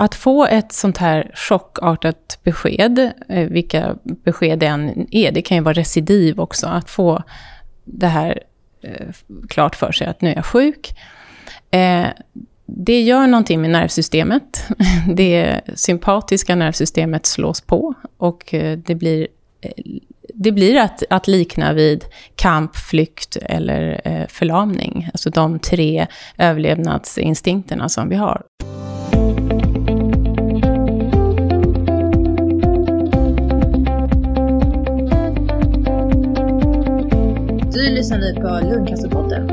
att få ett sånt här chockartat besked, eh, vilka besked det än är, det kan ju vara recidiv också, att få det här eh, klart för sig att nu är jag sjuk. Eh, det gör någonting med nervsystemet. Det sympatiska nervsystemet slås på och det blir, det blir att, att likna vid kamp, flykt eller förlamning. Alltså de tre överlevnadsinstinkterna som vi har. Du lyssnar nu på Lundcancerpodden.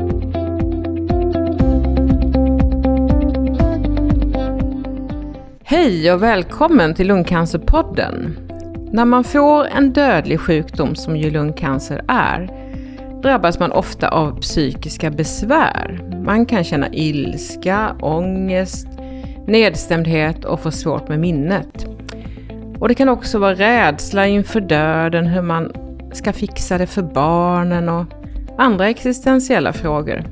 Hej och välkommen till Lungcancerpodden. När man får en dödlig sjukdom som ju lungcancer är, drabbas man ofta av psykiska besvär. Man kan känna ilska, ångest, nedstämdhet och få svårt med minnet. Och det kan också vara rädsla inför döden, hur man ska fixa det för barnen och andra existentiella frågor.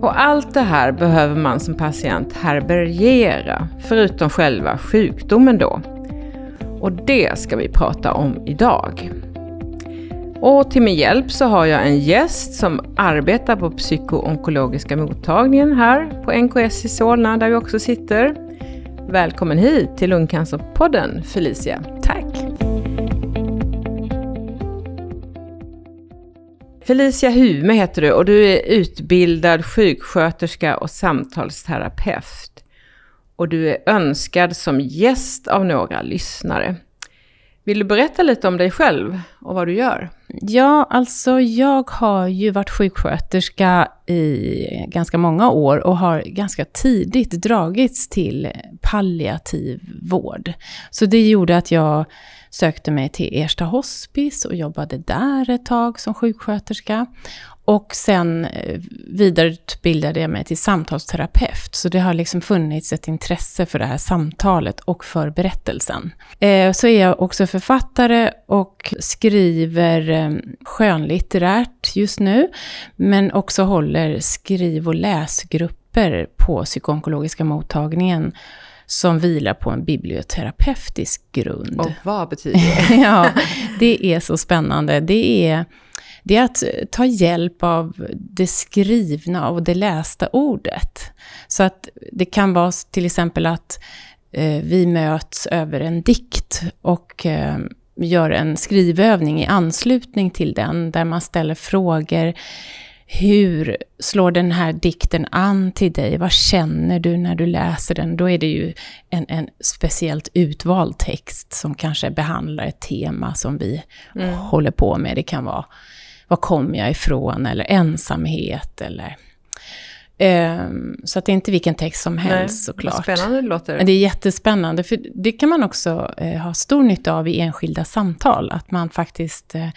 Och allt det här behöver man som patient härbärgera, förutom själva sjukdomen då. Och det ska vi prata om idag. Och till min hjälp så har jag en gäst som arbetar på psykoonkologiska mottagningen här på NKS i Solna där vi också sitter. Välkommen hit till Lungcancerpodden Felicia. Tack! Felicia Hume heter du och du är utbildad sjuksköterska och samtalsterapeut. Och du är önskad som gäst av några lyssnare. Vill du berätta lite om dig själv och vad du gör? Ja, alltså jag har ju varit sjuksköterska i ganska många år och har ganska tidigt dragits till palliativ vård. Så det gjorde att jag sökte mig till Ersta hospice och jobbade där ett tag som sjuksköterska. Och sen eh, vidareutbildade jag mig till samtalsterapeut. Så det har liksom funnits ett intresse för det här samtalet och för berättelsen. Eh, så är jag också författare och skriver eh, skönlitterärt just nu. Men också håller skriv och läsgrupper på psykoonkologiska mottagningen som vilar på en biblioterapeutisk grund. Och vad betyder det? ja, det är så spännande. Det är, det är att ta hjälp av det skrivna och det lästa ordet. Så att det kan vara till exempel att eh, vi möts över en dikt och eh, gör en skrivövning i anslutning till den, där man ställer frågor hur slår den här dikten an till dig? Vad känner du när du läser den? Då är det ju en, en speciellt utvald text som kanske behandlar ett tema som vi mm. håller på med. Det kan vara, var kommer jag ifrån? Eller ensamhet eller... Um, så att det är inte vilken text som helst Nej, såklart. Spännande det låter. Men det är jättespännande, för det kan man också uh, ha stor nytta av i enskilda samtal. Att man faktiskt uh,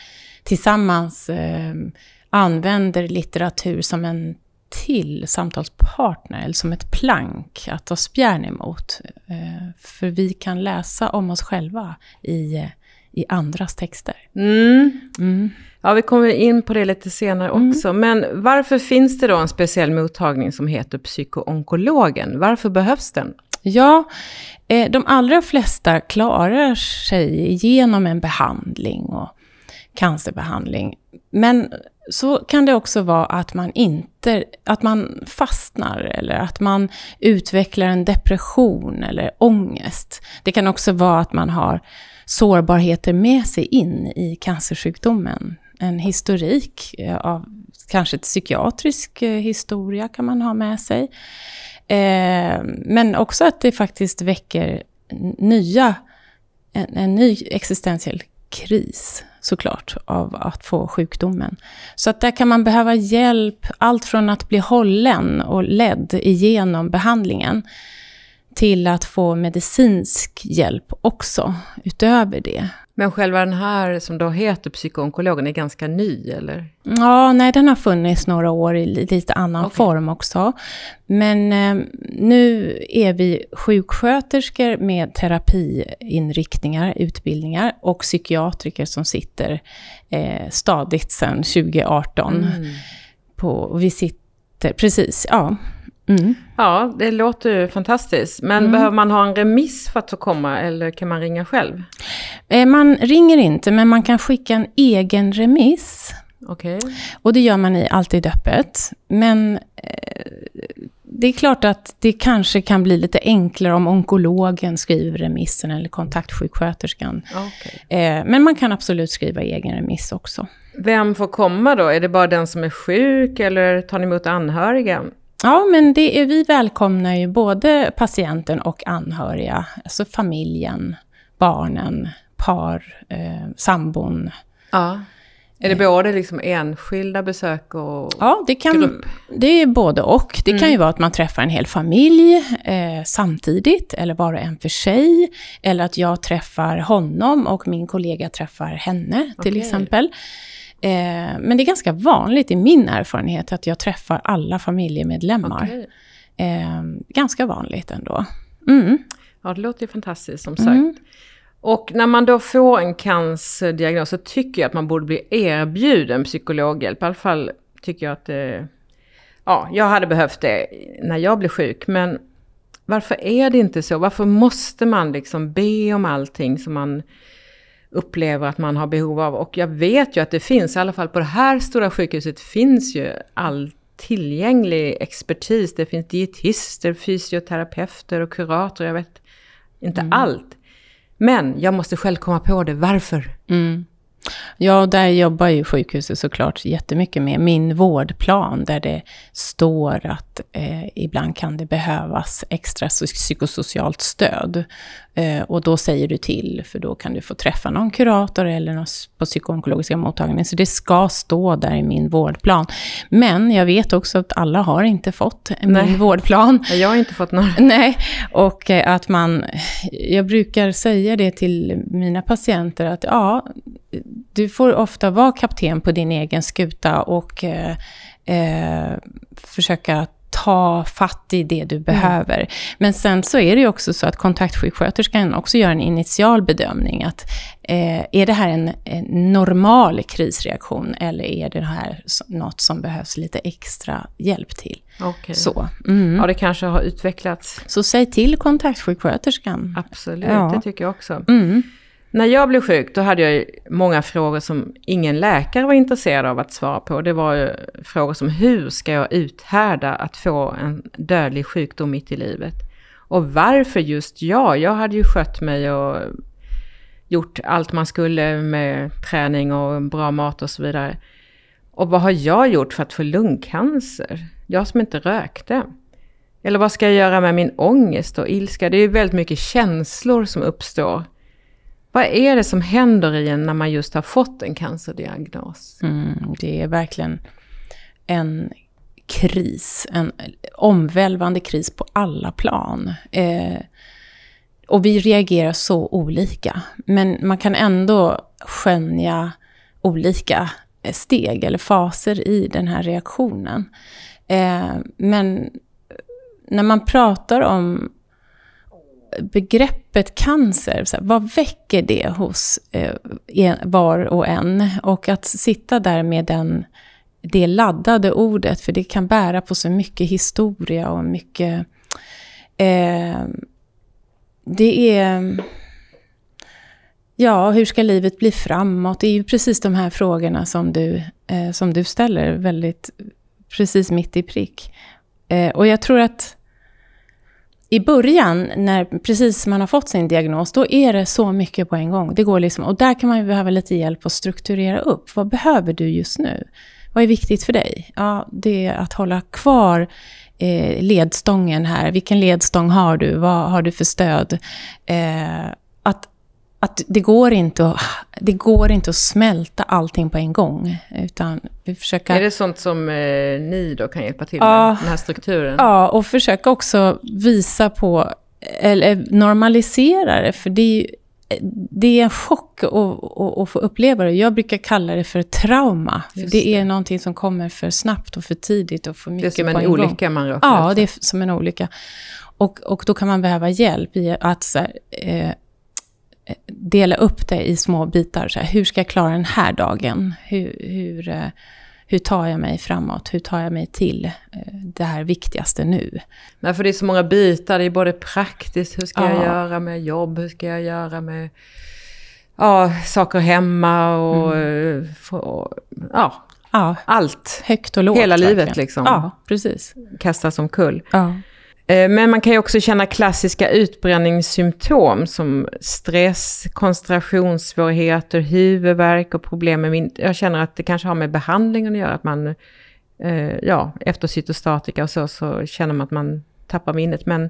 tillsammans uh, använder litteratur som en till samtalspartner, eller som ett plank att ta spjärn emot. Eh, för vi kan läsa om oss själva i, i andras texter. Mm. Mm. Ja, vi kommer in på det lite senare mm. också. Men varför finns det då en speciell mottagning som heter psykoonkologen? Varför behövs den? Ja, eh, de allra flesta klarar sig igenom en behandling och cancerbehandling. Men så kan det också vara att man inte, att man fastnar eller att man utvecklar en depression eller ångest. Det kan också vara att man har sårbarheter med sig in i cancersjukdomen. En historik eh, av kanske ett psykiatrisk eh, historia kan man ha med sig. Eh, men också att det faktiskt väcker nya, en, en ny existentiell kris såklart av att få sjukdomen. Så att där kan man behöva hjälp, allt från att bli hållen och ledd igenom behandlingen till att få medicinsk hjälp också, utöver det. Men själva den här som då heter psykoonkologen är ganska ny, eller? Ja, nej, den har funnits några år i lite annan okay. form också. Men eh, nu är vi sjuksköterskor med terapiinriktningar, utbildningar och psykiatriker som sitter eh, stadigt sedan 2018. Mm. På, och vi sitter, precis, ja. Mm. Ja, det låter ju fantastiskt. Men Mm. behöver man ha en remiss för att få komma eller kan man ringa själv? Eh, Man ringer inte, men man kan skicka en egen remiss. Okej. Och det gör man i Alltid öppet. Men eh, det är klart att det kanske kan bli lite enklare om onkologen skriver remissen eller kontaktsjuksköterskan. Okej. Eh, men man kan absolut skriva egen remiss också. Vem får komma då? Är det bara den som är sjuk eller tar ni emot anhöriga? Ja, men det är, vi välkomnar ju både patienten och anhöriga, alltså familjen, barnen, par, eh, sambon. Ja. Är det både liksom enskilda besök och... Ja, det, kan, Grupp. det är både och. Det kan ju vara att man träffar en hel familj eh, samtidigt, eller var och en för sig. Eller att jag träffar honom och min kollega träffar henne, till Okej. exempel. Eh, men det är ganska vanligt i min erfarenhet att jag träffar alla familjemedlemmar. Okej. Eh, ganska vanligt ändå. Mm. Ja, det låter ju fantastiskt som sagt. Mm. Och när man då får en cancerdiagnos så tycker jag att man borde bli erbjuden psykologhjälp. I alla fall tycker jag att det... Ja, jag hade behövt det när jag blev sjuk. Men varför är det inte så? Varför måste man liksom be om allting som man upplever att man har behov av? Och jag vet ju att det finns, i alla fall på det här stora sjukhuset, finns ju all tillgänglig expertis. Det finns dietister, fysioterapeuter och kuratorer. Jag vet inte allt. Men jag måste själv komma på det. Varför? Mm. Ja, och där jobbar ju sjukhuset såklart jättemycket med min vårdplan, där det står att eh, ibland kan det behövas extra psy- psykosocialt stöd. Eh, och då säger du till, för då kan du få träffa någon kurator eller någon på psykoonkologiska mottagningen. Så det ska stå där i min vårdplan. Men jag vet också att alla har inte fått Nej. min vårdplan. Jag har inte fått några... Nej, och eh, att man... Jag brukar säga det till mina patienter att ja, du får ofta vara kapten på din egen skuta och eh, eh, försöka ta fatt i det du behöver. Men sen så är det ju också så att kontaktsjuksköterskan också gör en initial bedömning att eh, är det här en, en normal krisreaktion eller är det här något som behövs lite extra hjälp till? Okej. Så. Mm. Ja, det kanske har utvecklats. Så säg till kontaktsjuksköterskan. Absolut, Ja. det tycker jag också. Mm. När jag blev sjuk, då hade jag ju många frågor som ingen läkare var intresserad av att svara på. Det var ju frågor som hur ska jag uthärda att få en dödlig sjukdom mitt i livet? Och varför just jag? Jag hade ju skött mig och gjort allt man skulle med träning och bra mat och så vidare. Och vad har jag gjort för att få lungcancer? Jag som inte rökte. Eller vad ska jag göra med min ångest och ilska? Det är ju väldigt mycket känslor som uppstår. Vad är det som händer i en när man just har fått en cancerdiagnos? Mm, det är verkligen en kris, en omvälvande kris på alla plan. Eh, och vi reagerar så olika, men man kan ändå skönja olika steg eller faser i den här reaktionen. Eh, men när man pratar om begreppet cancer, så här, vad väcker det hos eh, var och en? Och att sitta där med den, det laddade ordet, för det kan bära på så mycket historia och mycket... Eh, det är... Ja, hur ska livet bli framåt? Det är ju precis de här frågorna som du, eh, som du ställer, väldigt precis mitt i prick. Eh, och jag tror att i början, när precis man har fått sin diagnos, då är det så mycket på en gång. Det går liksom, och där kan man ju behöva lite hjälp att strukturera upp. Vad behöver du just nu? Vad är viktigt för dig? Ja, det är att hålla kvar eh, ledstången här. Vilken ledstång har du? Vad har du för stöd? Eh, att, att det, går inte att, det går inte att smälta allting på en gång. Utan vi försöker... Är det sånt som eh, ni då kan hjälpa till Ja. med, den här strukturen? Ja, och försöka också visa på, eller normalisera det, för det är, det är en chock att, att, att få uppleva det. Jag brukar kalla det för trauma. För Just det är någonting som kommer för snabbt och för tidigt och för Det är mycket som på en en gång. olycka man råkar Ja, det är som en olycka. Och, och då kan man behöva hjälp i att så här, eh, dela upp det i små bitar. Så här, hur ska jag klara den här dagen? Hur, hur, eh, hur tar jag mig framåt? Hur tar jag mig till eh, det här viktigaste nu? Nej, för det är så många bitar. Det är både praktiskt, hur ska Ja. jag göra med jobb? Hur ska jag göra med ja, saker hemma och, Mm. eh, få- ja, Ja, allt högt och lågt. Hela livet, verkligen. liksom. Ja, precis. kastas omkull. Ja. Eh, Men man kan ju också känna klassiska utbränningssymptom som stress, koncentrationssvårigheter, huvudvärk och problem med min... Jag känner att det kanske har med behandlingen att göra, att man, eh, ja, efter cytostatika och så, så känner man att man tappar minnet. Men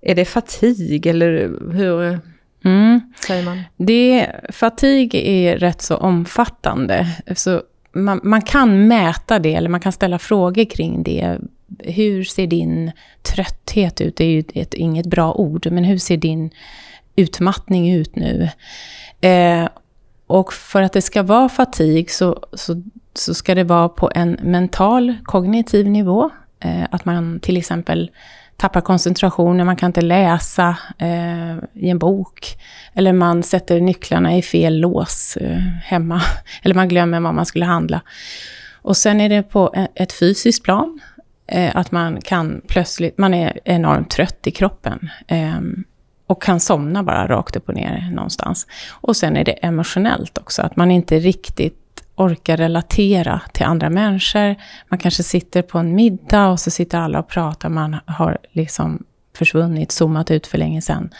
är det fatig eller hur Mm. säger man? Det, fatig är rätt så omfattande. Så man, man kan mäta det, eller man kan ställa frågor kring det. Hur ser din trötthet ut? Det är ju ett, inget bra ord, men hur ser din utmattning ut nu? Eh, och för att det ska vara fatig så, så, så ska det vara på en mental, kognitiv nivå. Eh, att man till exempel tappar koncentrationen, man kan inte läsa eh, i en bok. Eller man sätter nycklarna i fel lås eh, hemma. Eller man glömmer vad man skulle handla. Och sen är det på e, ett fysiskt plan. Eh, att man kan plötsligt, man är enormt trött i kroppen. Eh, och kan somna bara rakt upp och ner någonstans. Och sen är det emotionellt också, att man inte riktigt orkar relatera till andra människor. Man kanske sitter på en middag och så sitter alla och pratar, man har liksom försvunnit, zoomat ut för länge sedan.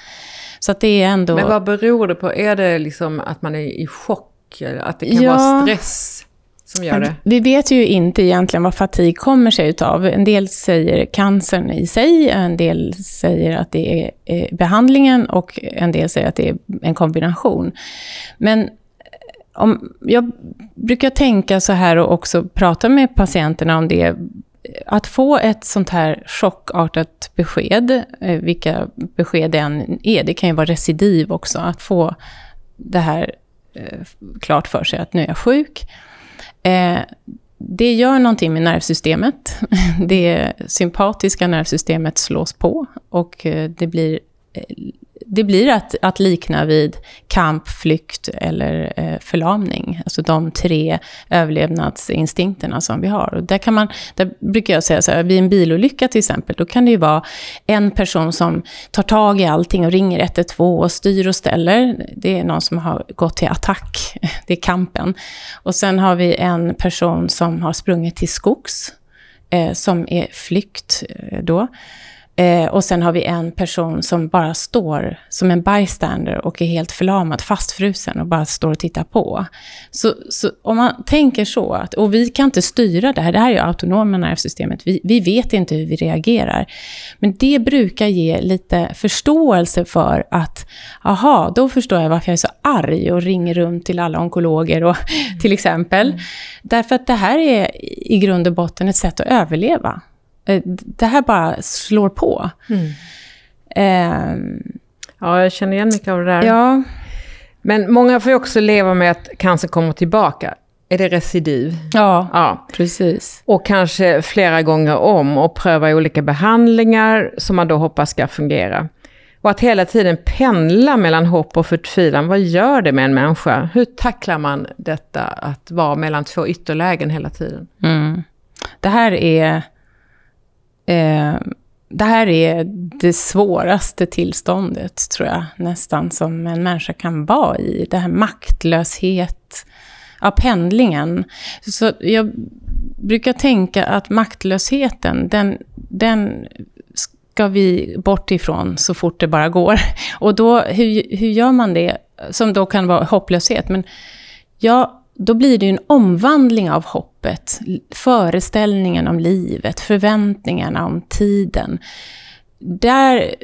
Så att det är ändå... Men vad beror det på? Är det liksom att man är i chock? Att det kan Ja. vara stress som gör det? Vi vet ju inte egentligen vad fatig kommer sig utav. En del säger cancern i sig, en del säger att det är eh, behandlingen och en del säger att det är en kombination. Men eh, om, jag brukar tänka så här och också prata med patienterna om det. Att få ett sånt här chockartat besked, eh, vilka besked det än är, det kan ju vara recidiv också, att få det här klart för sig att nu är jag sjuk. Eh, det gör någonting med nervsystemet. Det sympatiska nervsystemet slås på och eh, det blir, eh, det blir att, att likna vid kamp, flykt eller eh, förlamning. Alltså de tre överlevnadsinstinkterna som vi har. Och där, kan man, där brukar jag säga så här, vid en bilolycka till exempel, då kan det ju vara en person som tar tag i allting och ringer 112 och styr och ställer. Det är någon som har gått till attack, det är kampen. Och sen har vi en person som har sprungit till skogs, eh, som är flykt eh, då. Eh, och sen har vi en person som bara står som en bystander och är helt förlamad, fastfrusen och bara står och tittar på. Så, så om man tänker så, att, och vi kan inte styra det här, det här är ju autonoma nervsystemet, vi, vi vet inte hur vi reagerar. Men det brukar ge lite förståelse för att, aha, då förstår jag varför jag är så arg och ringer runt till alla onkologer och, till exempel. Därför att det här är i grund och botten ett sätt att överleva. Eh, Det här bara slår på. Ehm, Ja, jag känner igen mycket av det där. ja, Men många får ju också leva med att cancer kommer tillbaka. Är det recidiv? ja, Ja. precis. Och kanske flera gånger om och pröva olika behandlingar som man då hoppas ska fungera. Och att hela tiden pendla mellan hopp och förtvivlan, vad gör det med en människa? Hur tacklar man detta att vara mellan två ytterlägen hela tiden? Mm. Det här är... Eh, det här är det svåraste tillståndet, tror jag, nästan, som en människa kan vara i. Det här maktlöshet, ja, pendlingen. Så jag brukar tänka att maktlösheten, den, den ska vi bort ifrån så fort det bara går. Och då, hur, hur gör man det? Som då kan vara hopplöshet. Men jag då blir det ju en omvandling av hoppet. Föreställningen om livet, förväntningarna om tiden. Där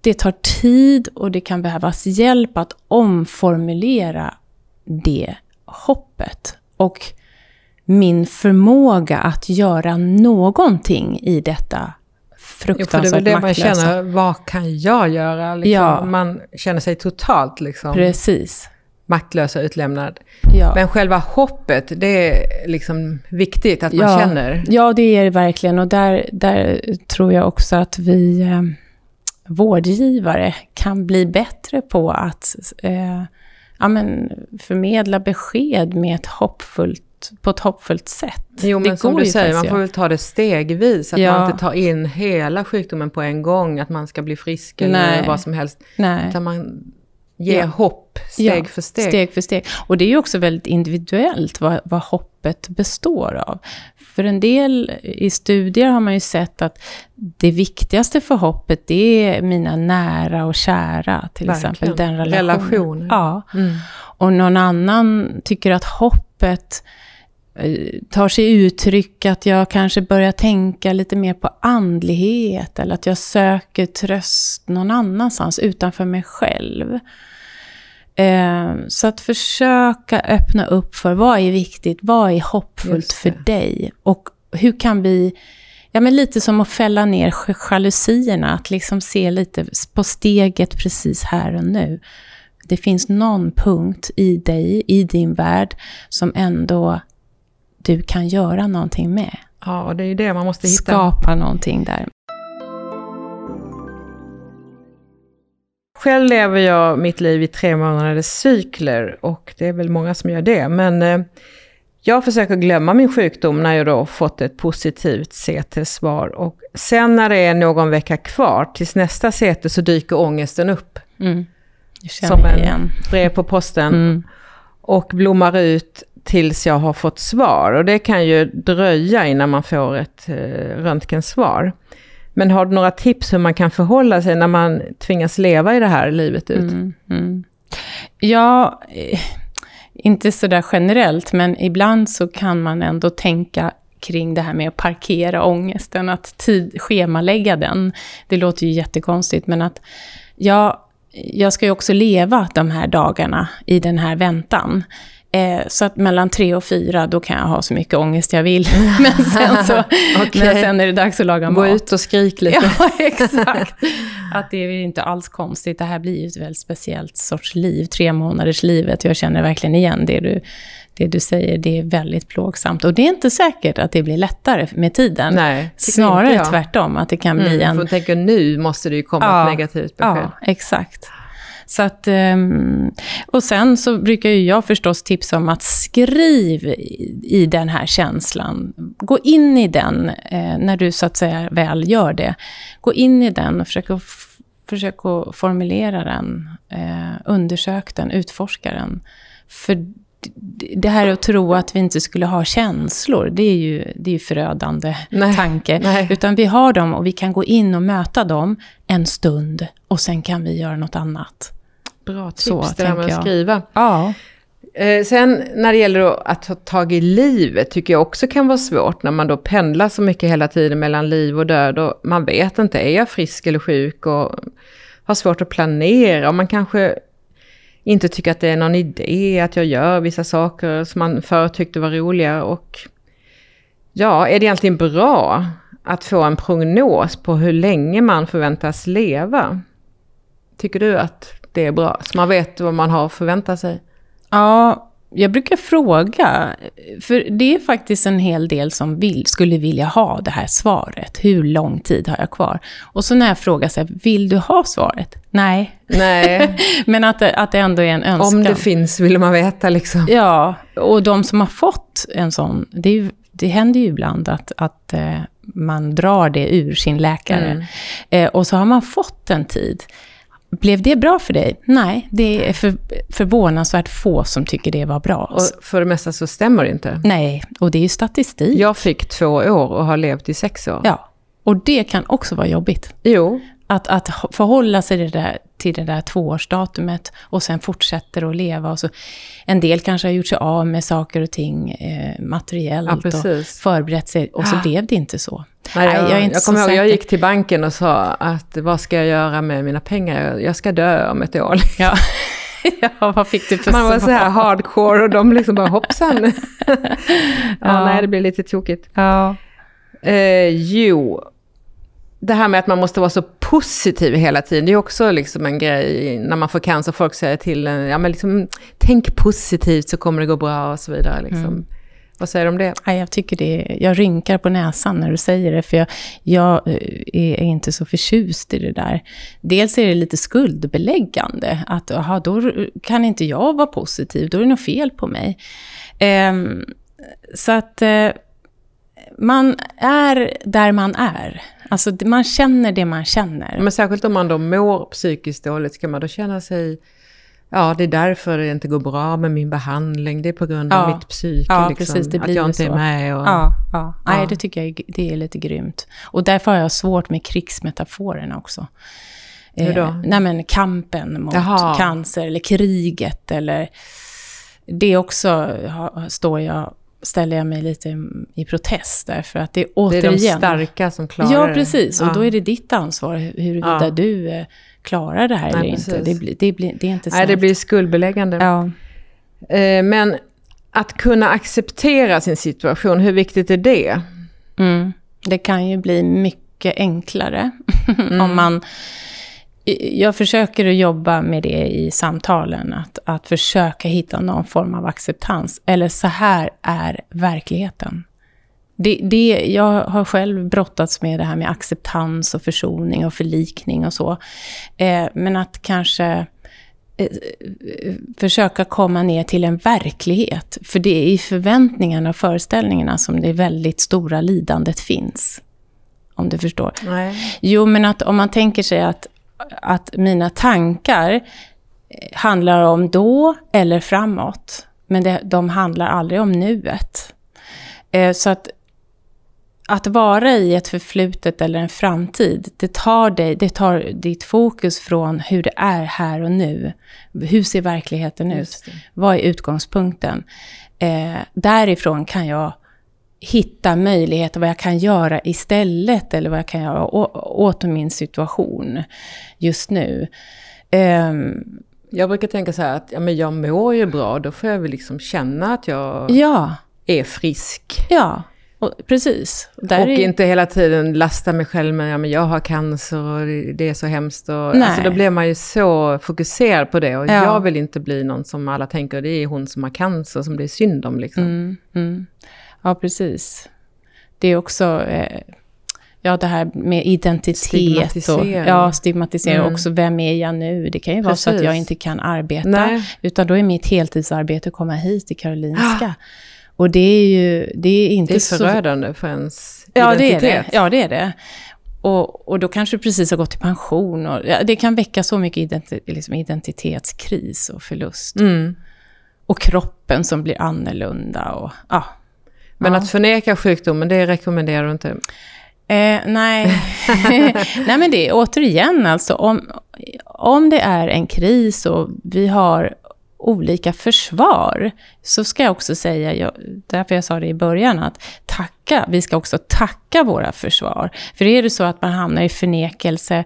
det tar tid och det kan behövas hjälp att omformulera det hoppet. Och min förmåga att göra någonting i detta Jo, för det är fruktansvärt väl det man maktlösa. känner, vad kan jag göra? Liksom, Ja. Man känner sig totalt liksom, Precis. Maktlös och utlämnad. Ja. Men själva hoppet, det är liksom viktigt att man ja. känner. Ja, det är det verkligen. Och där, där tror jag också att vi eh, vårdgivare kan bli bättre på att eh, ja, men förmedla besked med ett hoppfullt på ett hoppfullt sätt. Jo, men det som du säger, man får väl ta det stegvis. Att Ja. man inte tar in hela sjukdomen på en gång, att man ska bli frisk eller Nej. vad som helst. Nej. Utan man ger Ja. hopp steg Ja, för steg. Steg för steg. Och det är ju också väldigt individuellt vad, vad hoppet består av. För en del i studier har man ju sett att det viktigaste för hoppet, det är mina nära och kära, till Verkligen. exempel den relationen. Relationer. Ja. Mm. Och någon annan tycker att hoppet tar sig uttryck att jag kanske börjar tänka lite mer på andlighet eller att jag söker tröst någon annanstans utanför mig själv. Eh, Så att försöka öppna upp för vad är viktigt, vad är hoppfullt för dig och hur kan vi Ja, men lite som att fälla ner jalusierna, att liksom se lite på steget precis här och nu. Det finns någon punkt i dig, i din värld, som ändå du kan göra någonting med. Ja, och det är ju det man måste hitta. Skapa någonting där. Själv lever jag mitt liv i tre månaders cykler och det är väl många som gör det. Men eh, jag försöker glömma min sjukdom när jag då fått ett positivt CT-svar. Och sen när det är någon vecka kvar tills nästa CT så dyker ångesten upp. Mm. Som en brev på posten. Mm. Och blommar ut tills jag har fått svar. Och det kan ju dröja innan man får ett eh, röntgensvar. Men har du några tips hur man kan förhålla sig när man tvingas leva i det här livet ut? Mm, mm. Ja, eh, inte sådär generellt, men ibland så kan man ändå tänka kring det här med att parkera ångesten, att tid, schemalägga den. Det låter ju jättekonstigt, men att ja, jag ska ju också leva de här dagarna i den här väntan. Eh, så att mellan tre och fyra, då kan jag ha så mycket ångest jag vill. men, sen så, Okej. men sen är det dags att laga Gå mat. ut och skrik lite. Ja, exakt. Att det är inte alls konstigt. Det här blir ju ett väldigt speciellt sorts liv, tre månaders livet. Jag känner verkligen igen det du, det du säger. Det är väldigt plågsamt. Och det är inte säkert att det blir lättare med tiden. Nej, Snarare tvärtom, att det kan bli Mm, en... för tänker nu måste det ju komma Ja, ett negativt besked. Ja, exakt. Så att, ehm, och sen så brukar ju jag förstås tipsa om att skriv i, den här känslan. Gå in i den eh, när du så att säga väl gör det. Gå in i den och försök att, försök att formulera den. Eh, undersök den, utforska den. För det här att tro att vi inte skulle ha känslor, det är ju, det är ju förödande Nej, tanke. nej. Utan vi har dem och vi kan gå in och möta dem en stund och sen kan vi göra något annat. Bra tips Så det där med att skriva. Ja. Eh, sen när det gäller att ta tag i livet tycker jag också kan vara svårt när man då pendlar så mycket hela tiden mellan liv och död och man vet inte, är jag frisk eller sjuk och har svårt att planera och man kanske inte tycker att det är någon idé att jag gör vissa saker som man förr tyckte var roliga och ja, är det egentligen bra att få en prognos på hur länge man förväntas leva? Tycker du att det är bra? Så man vet vad man har att förvänta sig? ja, jag brukar fråga, för det är faktiskt en hel del som vill, skulle vilja ha det här svaret. Hur lång tid har jag kvar? Och så när jag frågar så här, vill du ha svaret? Nej. Nej, Men att det, att det ändå är en önskan. om det finns vill man veta liksom. Ja, och de som har fått en sån, det, är, det händer ju ibland att, att eh, man drar det ur sin läkare. Mm. Eh, och så har man fått en tid. Blev det bra för dig? Nej, det är för, förvånansvärt få som tycker det var bra. Och för det mesta så stämmer det inte. Nej, och det är ju statistik. Jag fick två år och har levt i sex år. Ja, och det kan också vara jobbigt. Jo, Att, att förhålla sig det där, till det där tvåårsdatumet och sen fortsätter att leva. Och så, en del kanske har gjort sig av med saker och ting eh, materiellt Ja, och förberett sig och så Ah. blev det inte så. Nej, jag, Nej, jag är inte jag kommer ihåg, jag säker. gick till banken och sa att vad ska jag göra med mina pengar? Jag ska dö om ett år. Ja, ja vad fick du för Man var så här hardcore och de liksom bara hoppsan. ja, Ja. nej det blir lite tokigt. Ja. Eh, jo, det här med att man måste vara så positiv hela tiden, det är också liksom en grej när man får cancer. Folk säger till en, ja men liksom, tänk positivt så kommer det gå bra och så vidare. Liksom. Mm. Vad säger du om det? Jag tycker det, jag rynkar på näsan när du säger det, för jag, jag eh, är inte så förtjust i det där. Dels är det lite skuldbeläggande, att aha, då kan inte jag vara positiv, då är det något fel på mig. Ehm, så att eh, man är där man är. Alltså man känner det man känner. Men särskilt om man då mår psykiskt dåligt, ska man då känna sig Ja, det är därför det inte går bra med min behandling. Det är på grund av Ja. mitt psyke. Ja, liksom, precis, det att blir jag ju inte är så. med. Och, Ja, ja. Nej, Ja. det tycker jag är, det är lite grymt. Och därför har jag svårt med krigsmetaforerna också. Hur då? nej, men kampen mot Jaha. cancer eller kriget eller... Det också ha, står jag, ställer jag mig lite i, protest därför att det är det är återigen... de starka som klarar Ja, det. precis. Och Ja. då är det ditt ansvar hu- huruvida Ja. du eh, klarar det här Nej, eller inte. precis. Det, blir, det, blir, det är inte Nej, det snällt. blir skuldbeläggande. Ja. Eh, men att kunna acceptera sin situation, hur viktigt är det? Mm. Det kan ju bli mycket enklare om man... Jag försöker att jobba med det i samtalen, att, att försöka hitta någon form av acceptans. Eller så här är verkligheten. Det, det, jag har själv brottats med det här med acceptans och försoning och förlikning och så. Eh, men att kanske eh, försöka komma ner till en verklighet. För det är i förväntningarna och föreställningarna som det väldigt stora lidandet finns. Om du förstår. Nej. Jo, men att om man tänker sig att, att mina tankar eh, handlar om då eller framåt. Men det, de handlar aldrig om nuet. Eh, så att, att vara i ett förflutet eller en framtid, det tar, dig, det tar ditt fokus från hur det är här och nu. Hur ser verkligheten ut? Vad är utgångspunkten? Eh, därifrån kan jag hitta möjligheter, vad jag kan göra istället, eller vad jag kan göra åt min situation just nu. Ehm, Jag brukar tänka så här att ja, men jag mår ju bra, då får jag väl liksom känna att jag ja, är frisk. ja, och, precis. Där och är- inte hela tiden lasta mig själv med ja, men jag har cancer och det- är så hemskt. Och, alltså, då blir man ju så fokuserad på det. Och Ja. jag vill inte bli någon som alla tänker, det är hon som har cancer som det är synd om. Liksom. Mm, mm. Ja, precis. Det är också eh, ja, det här med identitet. Och, ja, stigmatisering. Mm. Också, vem är jag nu? Det kan ju vara så att Precis. jag inte kan arbeta. Nej. Utan då är mitt heltidsarbete att komma hit till Karolinska. Och det är ju det är inte Det är så... förödande för ens Ja, det är identitet. det. Ja, det är det. Och, och då kanske du precis har gått i pension. Och, ja, det kan väcka så mycket identi liksom identitetskris och förlust. Mm. Och kroppen som blir annorlunda. Och, ja. Men Ja. att förneka sjukdomen, det rekommenderar du inte? Eh, nej. nej, men det är återigen alltså, om, om det är en kris och vi har olika försvar, så ska jag också säga, jag, därför jag sa det i början, att tacka, vi ska också tacka våra försvar. För är det så att man hamnar i förnekelse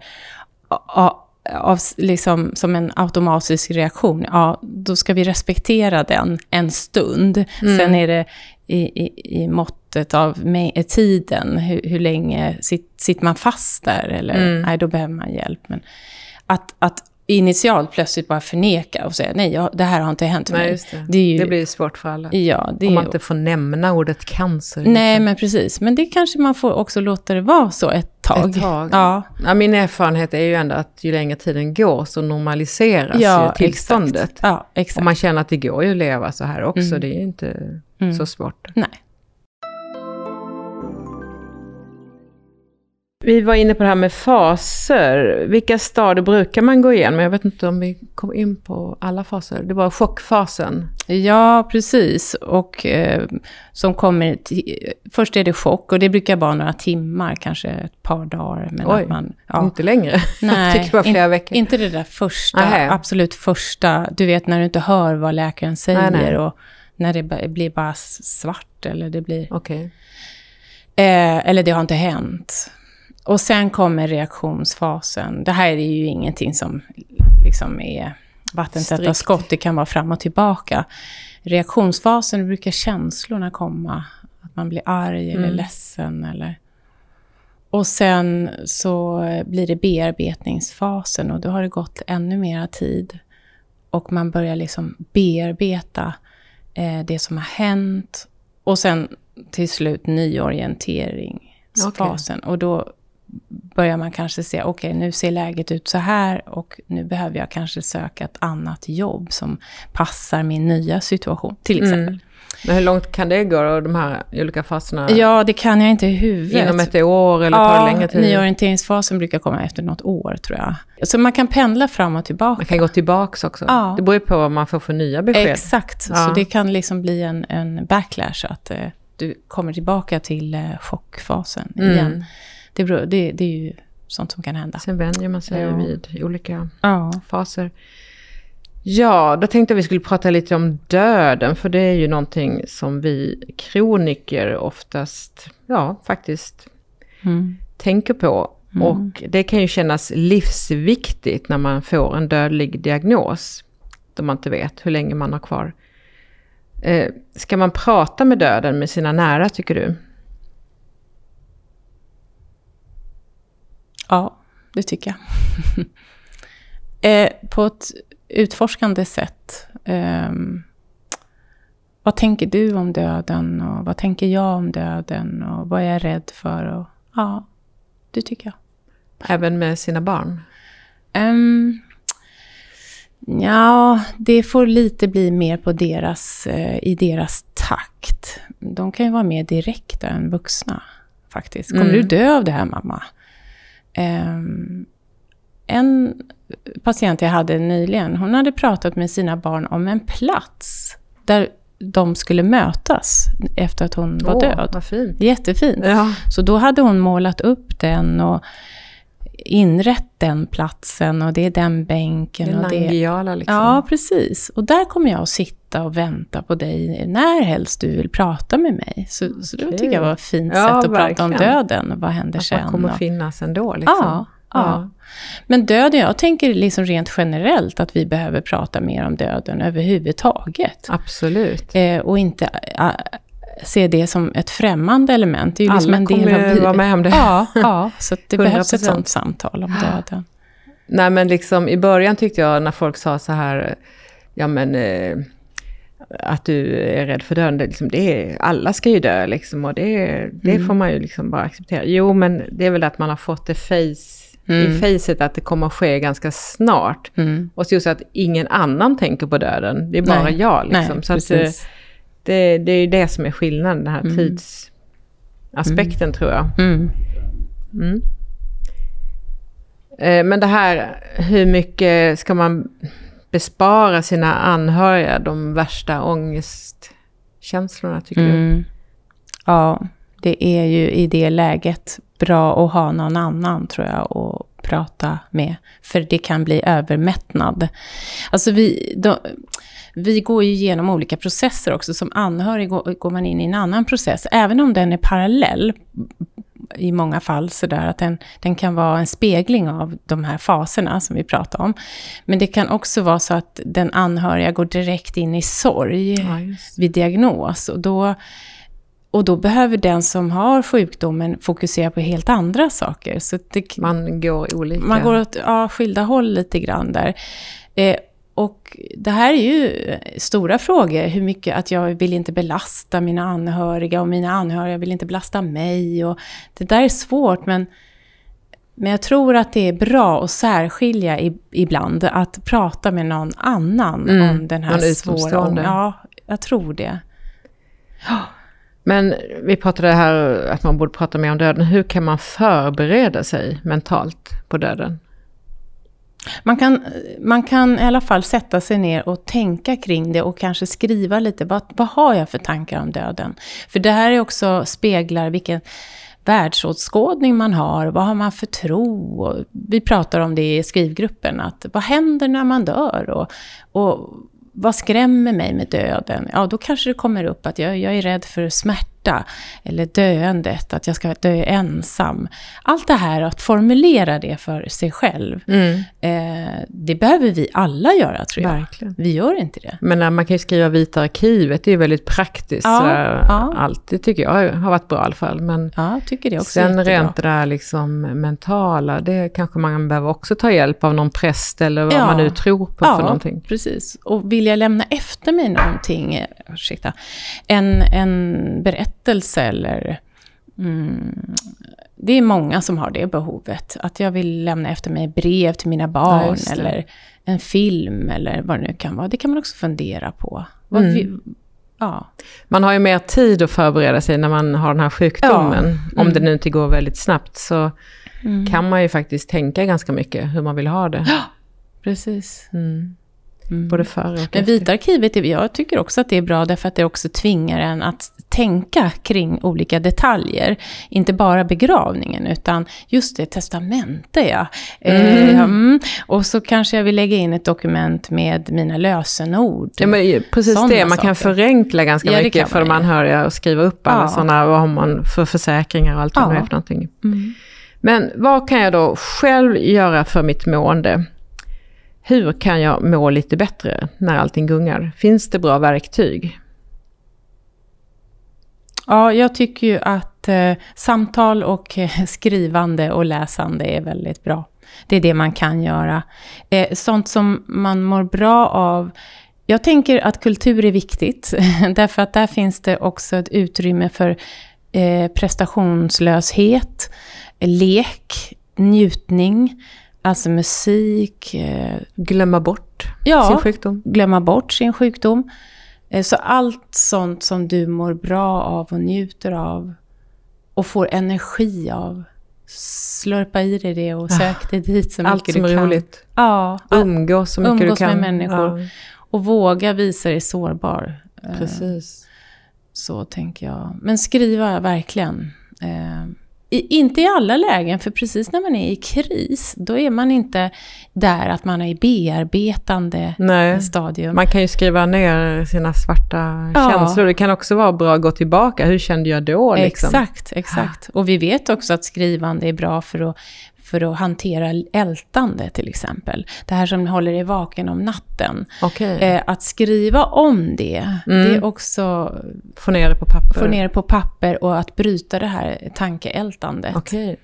av, av, liksom, som en automatisk reaktion, ja, då ska vi respektera den en stund. Sen är det i, i, i måttet av mä- tiden, hur, hur länge sit, sitter man fast där? Eller nej, då behöver man hjälp. Men att, att initialt plötsligt bara förneka och säga nej, jag, det här har inte hänt mig. Nej, just det. Det ju, Det blir svårt för alla. ja, Om man ju- inte får nämna ordet cancer. Nej, liksom. men precis. Men det kanske man får också låta det vara så ett tag. Ett tag. Ja, Ja, min erfarenhet är ju ändå att ju längre tiden går så normaliseras ja ju tillståndet. Exakt. Ja, exakt. Och man känner att det går ju att leva så här också, Mm. det är ju inte Mm. så svårt. Nej. Vi var inne på det här med faser. Vilka stadier brukar man gå igenom? Jag vet inte om vi kom in på alla faser. Det var chockfasen. Ja, precis. Och eh, som kommer... Till, först är det chock och det brukar vara några timmar, kanske ett par dagar. Men Oj, man, ja, Inte längre. nej, det in- veckor. Inte det där första, Nähä. absolut första. Du vet när du inte hör vad läkaren säger Nej, nej. och när det blir bara svart eller det blir... Okej. Eh, eller det har inte hänt. Och sen kommer reaktionsfasen. Det här är ju ingenting som liksom är vattentäta Strikt. skott. Det kan vara fram och tillbaka. Reaktionsfasen brukar känslorna komma. Att man blir arg eller Mm. ledsen. Eller... Och sen så blir det bearbetningsfasen och då har det gått ännu mera tid. Och man börjar liksom bearbeta eh, det som har hänt. Och sen till slut nyorienteringsfasen. Och då börjar man kanske se, okej nu ser läget ut så här och nu behöver jag kanske söka ett annat jobb som passar min nya situation, till exempel. Mm. Men hur långt kan det gå då, de här olika faserna? Ja, det kan jag inte i huvudet. Inom ett år eller tar det längre tid? nyorienteringsfasen brukar komma efter något år tror jag. Så man kan pendla fram och tillbaka. Man kan gå tillbaka också? Ja. Det beror ju på vad man får för nya besked. Exakt, Ja. så det kan liksom bli en, en backlash, att eh, du kommer tillbaka till eh, chockfasen Mm. igen. Det, beror, det, det är ju sånt som kan hända. Sen vänjer man sig Ja. vid olika Ja. faser. Ja, då tänkte jag vi skulle prata lite om döden, för det är ju någonting som vi kroniker oftast, ja faktiskt, Mm. tänker på. Och det kan ju kännas livsviktigt när man får en dödlig diagnos, då man inte vet hur länge man har kvar. Eh, ska man prata med döden med sina nära, tycker du? Ja, det tycker jag. eh, på ett utforskande sätt. ehm, vad tänker du om döden och vad tänker jag om döden och vad är jag rädd för? Och, ja, det tycker jag. Även med sina barn? Um, ja, det får lite bli mer på deras, eh, i deras takt. De kan ju vara mer direkta än vuxna, faktiskt. Kommer Mm. du dö av det här, mamma? Ehm, en patient jag hade nyligen, hon hade pratat med sina barn om en plats där de skulle mötas efter att hon var Åh, död. Vad fint. Jättefint. Ja. Så då hade hon målat upp den och inrett den platsen och det är den bänken. Det är och det... Liksom. Ja, precis. Och där kommer jag att sitta och vänta på dig när helst du vill prata med mig. Så, så det tycker jag var ett fint Ja, sätt att prata om verkligen. döden. Vad händer Att sen? man kommer och- finnas ändå liksom. Ja, ja. Men döden, jag tänker liksom rent generellt att vi behöver prata mer om döden överhuvudtaget. Absolut. Eh, och inte se det som ett främmande element. Det är ju liksom Alla en del kommer av vara med om det. Ja, ja så det 100%. behövs ett sånt samtal om döden. Nej men liksom i början tyckte jag när folk sa så här, ja men eh, att du är rädd för döden, det, liksom, det är, alla ska ju dö liksom och det, det Mm. får man ju liksom bara acceptera. Jo men det är väl att man har fått det face, Mm. i facet att det kommer att ske ganska snart. Mm. Och så just att ingen annan tänker på döden, det är bara Nej. jag liksom. Nej, så att. Det, det är ju det som är skillnaden, den här Mm. tidsaspekten tror jag. Mm. Mm. Eh, Men det här, hur mycket ska man bespara sina anhöriga de värsta ångestkänslorna tycker du? Mm. Ja, det är ju i det läget bra att ha någon annan, tror jag, att prata med. För det kan bli övermättnad. Alltså vi, vi går ju igenom olika processer också. Som anhörig går, man in i en annan process, även om den är parallell i många fall sådär att den, den kan vara en spegling av de här faserna som vi pratar om. Men det kan också vara så att den anhöriga går direkt in i sorg Ja, vid diagnos. Och då, och då behöver den som har sjukdomen fokusera på helt andra saker. Så det, Man går olika. man går åt ja, skilda håll lite grann där. Eh, och det här är ju stora frågor. Hur mycket att jag vill inte belasta mina anhöriga och mina anhöriga vill inte belasta mig. Och det där är svårt men, men jag tror att det är bra att särskilja i, ibland. Att prata med någon annan Mm, om den här svåra... utomstående. Ja, jag tror det. Men vi pratade här att man borde prata mer om döden. Hur kan man förbereda sig mentalt på döden? Man kan, man kan i alla fall sätta sig ner och tänka kring det och kanske skriva lite. Vad, vad har jag för tankar om döden? För det här är också speglar vilken världsåskådning man har. Vad har man för tro? Och vi pratar om det i skrivgruppen. Att vad händer när man dör? Och, och vad skrämmer mig med döden? Ja, då kanske det kommer upp att jag, jag är rädd för smärta eller döendet, att jag ska dö ensam. Allt det här, att formulera det för sig själv, eh, det behöver vi alla göra tror jag. Verkligen. Vi gör inte det. Men när man kan ju skriva Vita arkivet, det är väldigt praktiskt. Ja, sådär, ja. Allt, det tycker jag har varit bra i alla fall. Men Ja, tycker det också sen jättebra. rent det där liksom mentala, det kanske man behöver också ta hjälp av någon präst eller vad Ja. man nu tror på för någonting. precis. Och vill jag lämna efter mig någonting, ursäkta, en, en berättelse eller... Mm, det är många som har det behovet. Att jag vill lämna efter mig brev till mina Ja, barn det. eller en film eller vad det nu kan vara. Det kan man också fundera på. Mm. vi, Ja. Man har ju mer tid att förbereda sig när man har den här sjukdomen. Ja. Om Mm. det nu inte går väldigt snabbt så Mm. kan man ju faktiskt tänka ganska mycket hur man vill ha det. Precis. Mm. Mm. Både före och Men efter. Vita arkivet, jag tycker också att det är bra därför att det också tvingar en att tänka kring olika detaljer. Inte bara begravningen utan just det, testamente ja. Mm. mm. Och så kanske jag vill lägga in ett dokument med mina lösenord. Ja, men precis det, man kan saker. förenkla ganska Ja, mycket kan för man de anhöriga och skriva upp alla Ja. sådana, vad har man för försäkringar och allt vad Ja. det är för någonting. Mm. Men vad kan jag då själv göra för mitt mående? Hur kan jag må lite bättre när allting gungar? Finns det bra verktyg? Ja, jag tycker ju att eh, samtal och eh, skrivande och läsande är väldigt bra. Det är det man kan göra. Eh, sånt som man mår bra av. Jag tänker att kultur är viktigt, därför att där finns det också ett utrymme för eh, prestationslöshet, lek, njutning, alltså musik, eh, Glömma bort Ja. sin sjukdom? glömma bort sin sjukdom. Eh, Så allt sånt som du mår bra av och njuter av och får energi av. Slurpa i dig det och sök dig dit så mycket Allt som du är kan. roligt. Ja, Umgås så mycket Umgås du med kan. människor. Ja, och våga visa dig sårbar. Eh, precis. Så tänker jag. Men skriva verkligen. I, inte i alla lägen, för precis när man är i kris, då är man inte där att man är i bearbetande Nej. stadium. Man kan ju skriva ner sina svarta Ja. känslor. Det kan också vara bra att gå tillbaka. Hur kände jag då? Liksom? Exakt, exakt. Och vi vet också att skrivande är bra för att, för att hantera ältande till exempel. Det här som håller dig vaken om natten. Okej. Eh, att skriva om det, Mm. det är också Få ner det på papper. få ner det på papper och att bryta det här tankeältandet. Okej.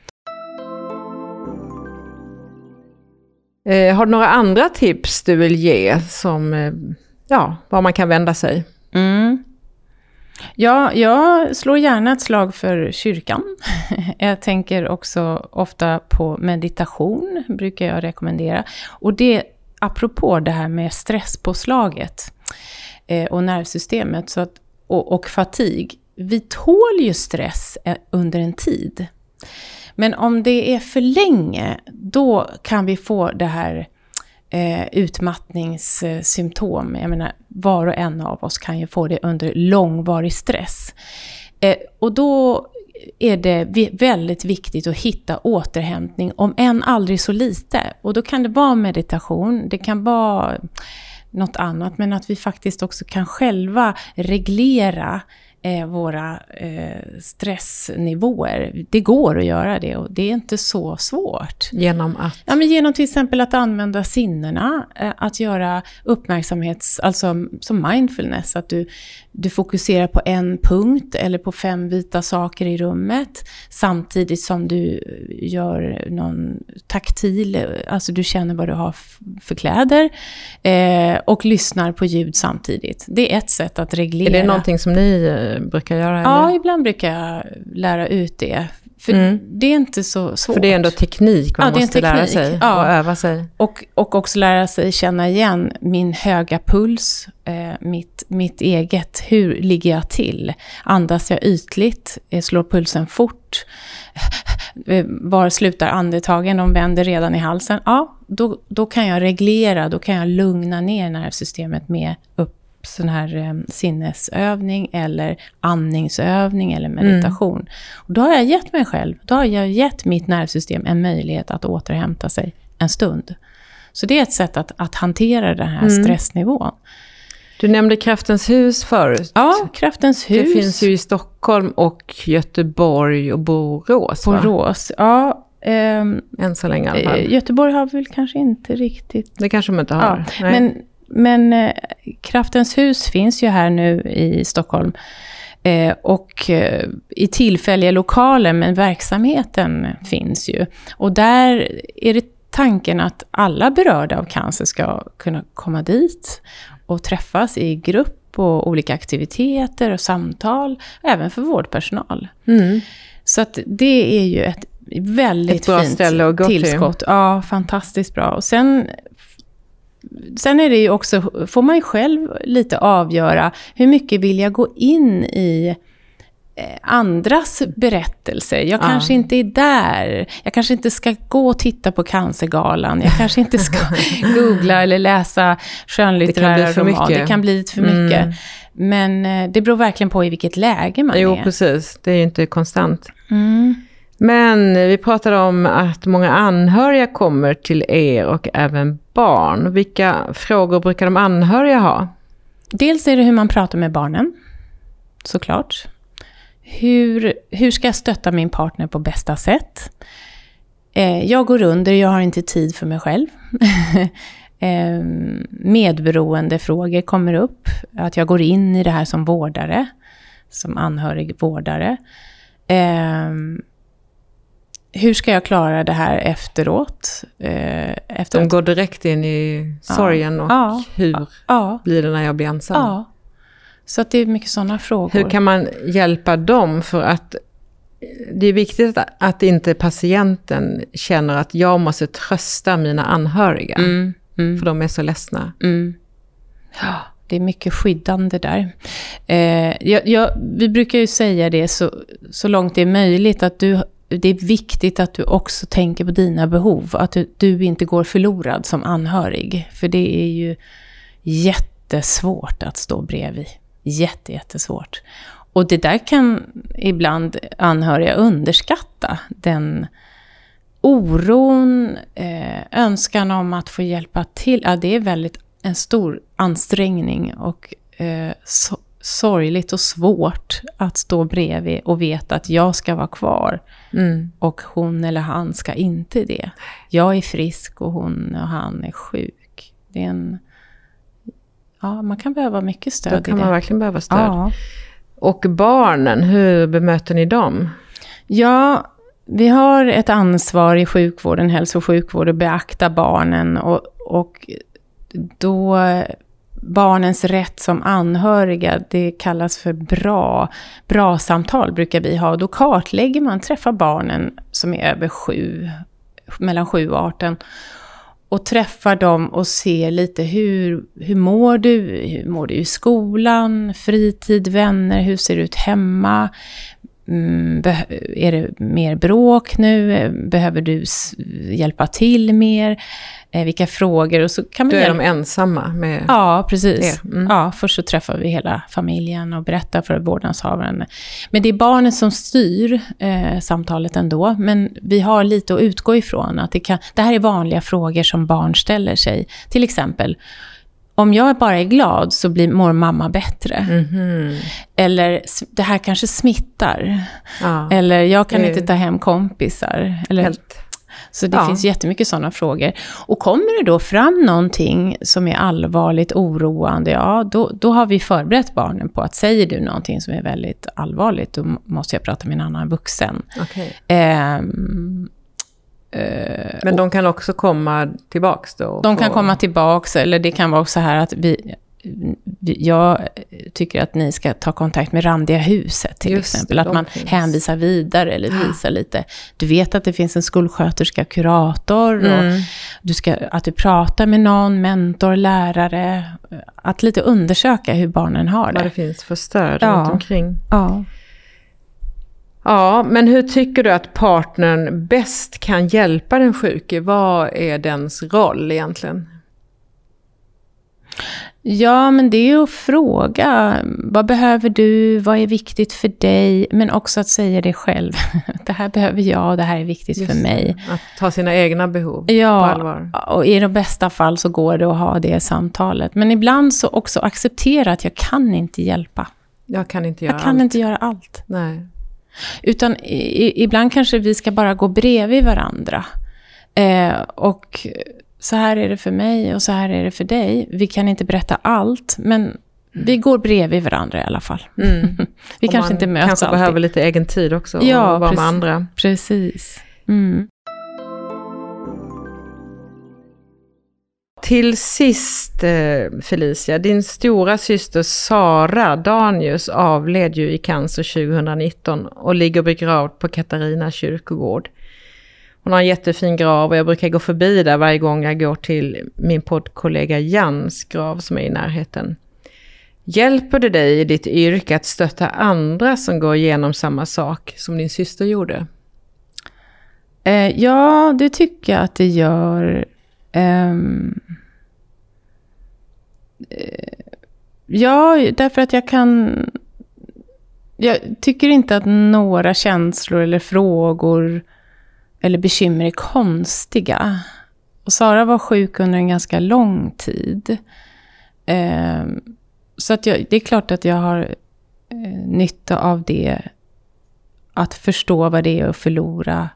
Eh, har du några andra tips du vill ge som, eh, ja, var man kan vända sig? Mm. Ja, jag slår gärna ett slag för kyrkan. Jag tänker också ofta på meditation, brukar jag rekommendera. Och det, apropå det här med stresspåslaget eh, och nervsystemet så att, och, och fatig. Vi tål ju stress eh, under en tid. Men om det är för länge, då kan vi få det här eh, utmattningssymptom. Jag menar, var och en av oss kan ju få det under långvarig stress. Eh, och då är det väldigt viktigt att hitta återhämtning, om än aldrig så lite. Och då kan det vara meditation, det kan vara något annat, men att vi faktiskt också kan själva reglera eh, våra eh, stressnivåer. Det går att göra det och det är inte så svårt. Genom att? Ja, men genom till exempel att använda sinnena, eh, att göra uppmärksamhets, alltså som mindfulness, att du, du fokuserar på en punkt eller på fem vita saker i rummet samtidigt som du gör någon taktil, alltså du känner vad du har för kläder eh, och lyssnar på ljud samtidigt. Det är ett sätt att reglera. Är det någonting som ni eh, brukar göra? Ja, Eller? ibland brukar jag lära ut det. För Mm. det är inte så svårt. För det är ändå teknik man Ja, måste lära teknik. sig Ja. och öva sig. Och, och också lära sig känna igen min höga puls, eh, mitt, mitt eget, hur ligger jag till? Andas jag ytligt? Eh, slår pulsen fort? Eh, Var slutar andetagen? De vänder redan i halsen. Ja, då, då kan jag reglera, då kan jag lugna ner nervsystemet med upp sån här eh, sinnesövning eller andningsövning eller meditation. Och då har jag gett mig själv, då har jag gett mitt nervsystem en möjlighet att återhämta sig en stund. Så det är ett sätt att, att hantera den här Mm. stressnivån. Du nämnde Kraftens hus förut. Ja, Kraftens Det hus. finns ju i Stockholm och Göteborg och Borås. va? Borås. Ja, ehm, Än så länge i alla fall. eh, Göteborg har väl kanske inte riktigt... Det kanske de inte Ja, har. Nej. men men eh, Kraftens hus finns ju här nu i Stockholm. Eh, och eh, i tillfälliga lokaler, men verksamheten finns ju. Och där är det tanken att alla berörda av cancer ska kunna komma dit och träffas i grupp och olika aktiviteter och samtal, även för vårdpersonal. Mm. Så att det är ju ett väldigt Ett bra fint ställe att gå till. tillskott. Ja, fantastiskt bra. Och sen sen är det ju också, får man ju själv lite avgöra, hur mycket vill jag gå in i eh, andras berättelser. Jag Ja. kanske inte är där. Jag kanske inte ska gå och titta på Cancergalan. Jag kanske inte ska googla eller läsa skönlitterära Det kan bli för roman. mycket. Det kan bli för Mm. mycket. Men eh, det beror verkligen på i vilket läge man Jo, är. precis. Det är ju inte konstant. Mm. Men vi pratade om att många anhöriga kommer till er och även barn. Vilka frågor brukar de anhöriga ha? Dels är det hur man pratar med barnen, såklart. Hur, hur ska jag stötta min partner på bästa sätt? Eh, jag går under, jag har inte tid för mig själv. eh, medberoendefrågor kommer upp. Att jag går in i det här som vårdare, som anhörig vårdare. Eh, hur ska jag klara det här efteråt? Eh, efter De går direkt in i sorgen och Ja. hur ja, blir det när jag blir ensam? ja. Så att det är mycket sådana frågor. Hur kan man hjälpa dem? För att det är viktigt att, att inte patienten känner att jag måste trösta mina anhöriga. Mm, mm, För de är så ledsna. mm. Ja, det är mycket skyddande där. Eh, jag, jag, vi brukar ju säga det så, så långt det är möjligt, att du, det är viktigt att du också tänker på dina behov. Att du, du inte går förlorad som anhörig. För det är ju jättesvårt att stå bredvid. Jätte, jättesvårt. Och det där kan ibland anhöriga underskatta. Den oron, eh, önskan om att få hjälpa till. Ja, det är väldigt en stor ansträngning och eh, so sorgligt och svårt att stå bredvid och veta att jag ska vara kvar Mm. och hon eller han ska inte det. Jag är frisk och hon och han är sjuk. Det är en... Ja, man kan behöva mycket stöd Då i kan det. man verkligen behöva stöd. Ja. Och barnen, hur bemöter ni dem? Ja, vi har ett ansvar i sjukvården, hälso och sjukvård, att beakta barnen och, och då barnens rätt som anhöriga, det kallas för bra, bra samtal brukar vi ha. Då kartlägger man, träffar barnen som är över sju, mellan sju och 18 och träffar dem och ser lite hur, hur mår du? Hur mår du i skolan? Fritid, vänner, hur ser det ut hemma? Mm, är det mer bråk nu? Behöver du hjälpa till mer? Eh, vilka frågor? Och så kan man Då är hjälpa- de ensamma med... Ja, precis. Mm. Ja, först så träffar vi hela familjen och berättar för vårdnadshavaren. Men det är barnet som styr eh, samtalet ändå. Men vi har lite att utgå ifrån. Att det, kan, det här är vanliga frågor som barn ställer sig. Till exempel, om jag bara är glad så blir, mår mamma bättre. Mhm. Eller, "S- det här kanske smittar. Ja, Eller, jag kan inte ta hem kompisar. Eller, helt. så det Ja. finns jättemycket sådana frågor. Och kommer det då fram någonting som är allvarligt oroande, ja då, då har vi förberett barnen på att säger du någonting som är väldigt allvarligt, då måste jag prata med en annan vuxen. Okej. Ehm, eh, Men de kan också komma tillbaks då? de kan komma tillbaks, eller det kan vara så här att vi, jag tycker att ni ska ta kontakt med Randiga huset till Just exempel. Att man finns. hänvisar vidare eller visar lite. Du vet att det finns en skolsköterska, kurator och Mm. du ska, att du pratar med någon, mentor, lärare. Att lite undersöka hur barnen har Vad det det. finns för stöd Ja. runt omkring. Ja. Ja, men hur tycker du att partnern bäst kan hjälpa den sjuke? Vad är dens roll egentligen? ja, men det är ju att fråga. Vad behöver du? Vad är viktigt för dig? Men också att säga det själv. Det här behöver jag och det här är viktigt Just för mig. Att ta sina egna behov på Ja, allvar. och i de bästa fall så går det att ha det samtalet. Men ibland så också acceptera att jag kan inte hjälpa. Jag kan inte göra Jag kan allt. inte göra allt. Nej. Utan i, ibland kanske vi ska bara gå bredvid varandra. Eh, och så här är det för mig och så här är det för dig. Vi kan inte berätta allt, men vi går bredvid varandra i alla fall. Mm. Vi Och kanske inte möts kanske alltid. behöver lite egen tid också. Ja, och vara precis. med andra. Precis. Mm. Till sist eh, Felicia, din stora syster Sara Danius avled ju i cancer 2019 och ligger begravd på Katarina kyrkogård. Hon har en jättefin grav och jag brukar gå förbi där varje gång jag går till min poddkollega Jans grav som är i närheten. Hjälper det dig i ditt yrke att stötta andra som går igenom samma sak som din syster gjorde? Eh, ja, det tycker jag att det gör. Um, ja, därför att jag kan... Jag tycker inte att några känslor eller frågor eller bekymmer är konstiga. Och Sara var sjuk under en ganska lång tid. Um, så att jag, det är klart att jag har eh, nytta av det. Att förstå vad det är att förlora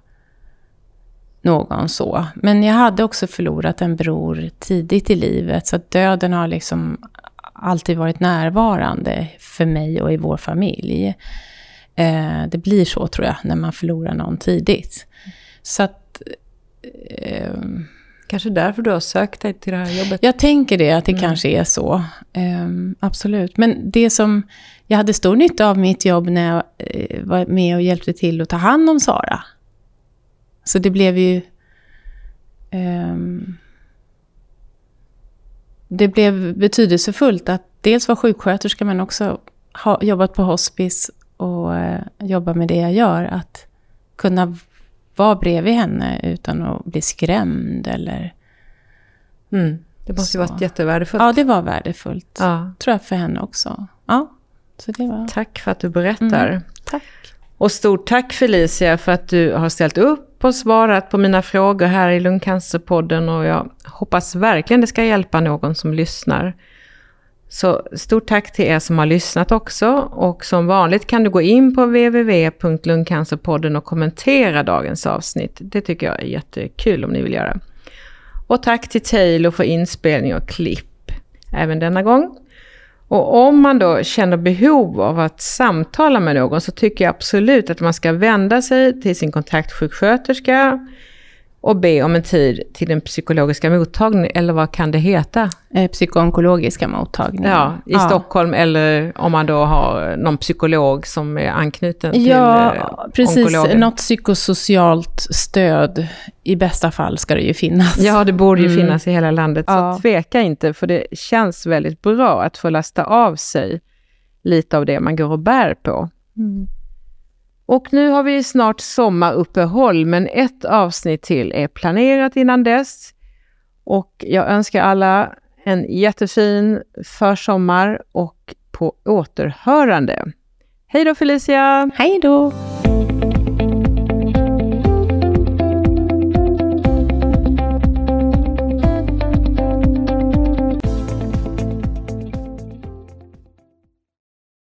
någon så. Men jag hade också förlorat en bror tidigt i livet. Så att döden har liksom alltid varit närvarande för mig och i vår familj. Eh, det blir så tror jag när man förlorar någon tidigt. Så att... Eh, Kanske därför du har sökt dig till det här jobbet? Jag tänker det, att det mm. kanske är så. Um, absolut. Men det som jag hade stor nytta av mitt jobb när jag uh, var med och hjälpte till att ta hand om Sara. Så det blev ju... Um, det blev betydelsefullt att dels vara sjuksköterska men också ha jobbat på hospice och uh, jobba med det jag gör. Att kunna vara bredvid henne utan att bli skrämd eller... Mm. Det måste ju varit jättevärdefullt. Ja, det var värdefullt. Ja. Tror jag för henne också. Ja, så det var... Tack för att du berättar. Mm. Tack. Och stort tack Felicia för att du har ställt upp på svarat på mina frågor här i Lungcancerpodden. Och jag hoppas verkligen det ska hjälpa någon som lyssnar. Så stort tack till er som har lyssnat också. Och som vanligt kan du gå in på www.lungcancerpodden och kommentera dagens avsnitt. Det tycker jag är jättekul om ni vill göra. Och tack till Taylor för inspelning och klipp även denna gång. Och om man då känner behov av att samtala med någon så tycker jag absolut att man ska vända sig till sin kontaktsjuksköterska och be om en tid till den psykologiska mottagningen, eller vad kan det heta? Eh, psykoonkologiska mottagningen. Ja, i ja. Stockholm, eller om man då har någon psykolog som är anknuten till Ja, eh, precis. Onkologen. Något psykosocialt stöd. I bästa fall ska det ju finnas. Ja, det borde ju mm. finnas i hela landet. Ja. Så tveka inte, för det känns väldigt bra att få lasta av sig lite av det man går och bär på. Mm. Och nu har vi snart sommaruppehåll, men ett avsnitt till är planerat innan dess. Och jag önskar alla en jättefin försommar och på återhörande. Hej då Felicia! Hej då!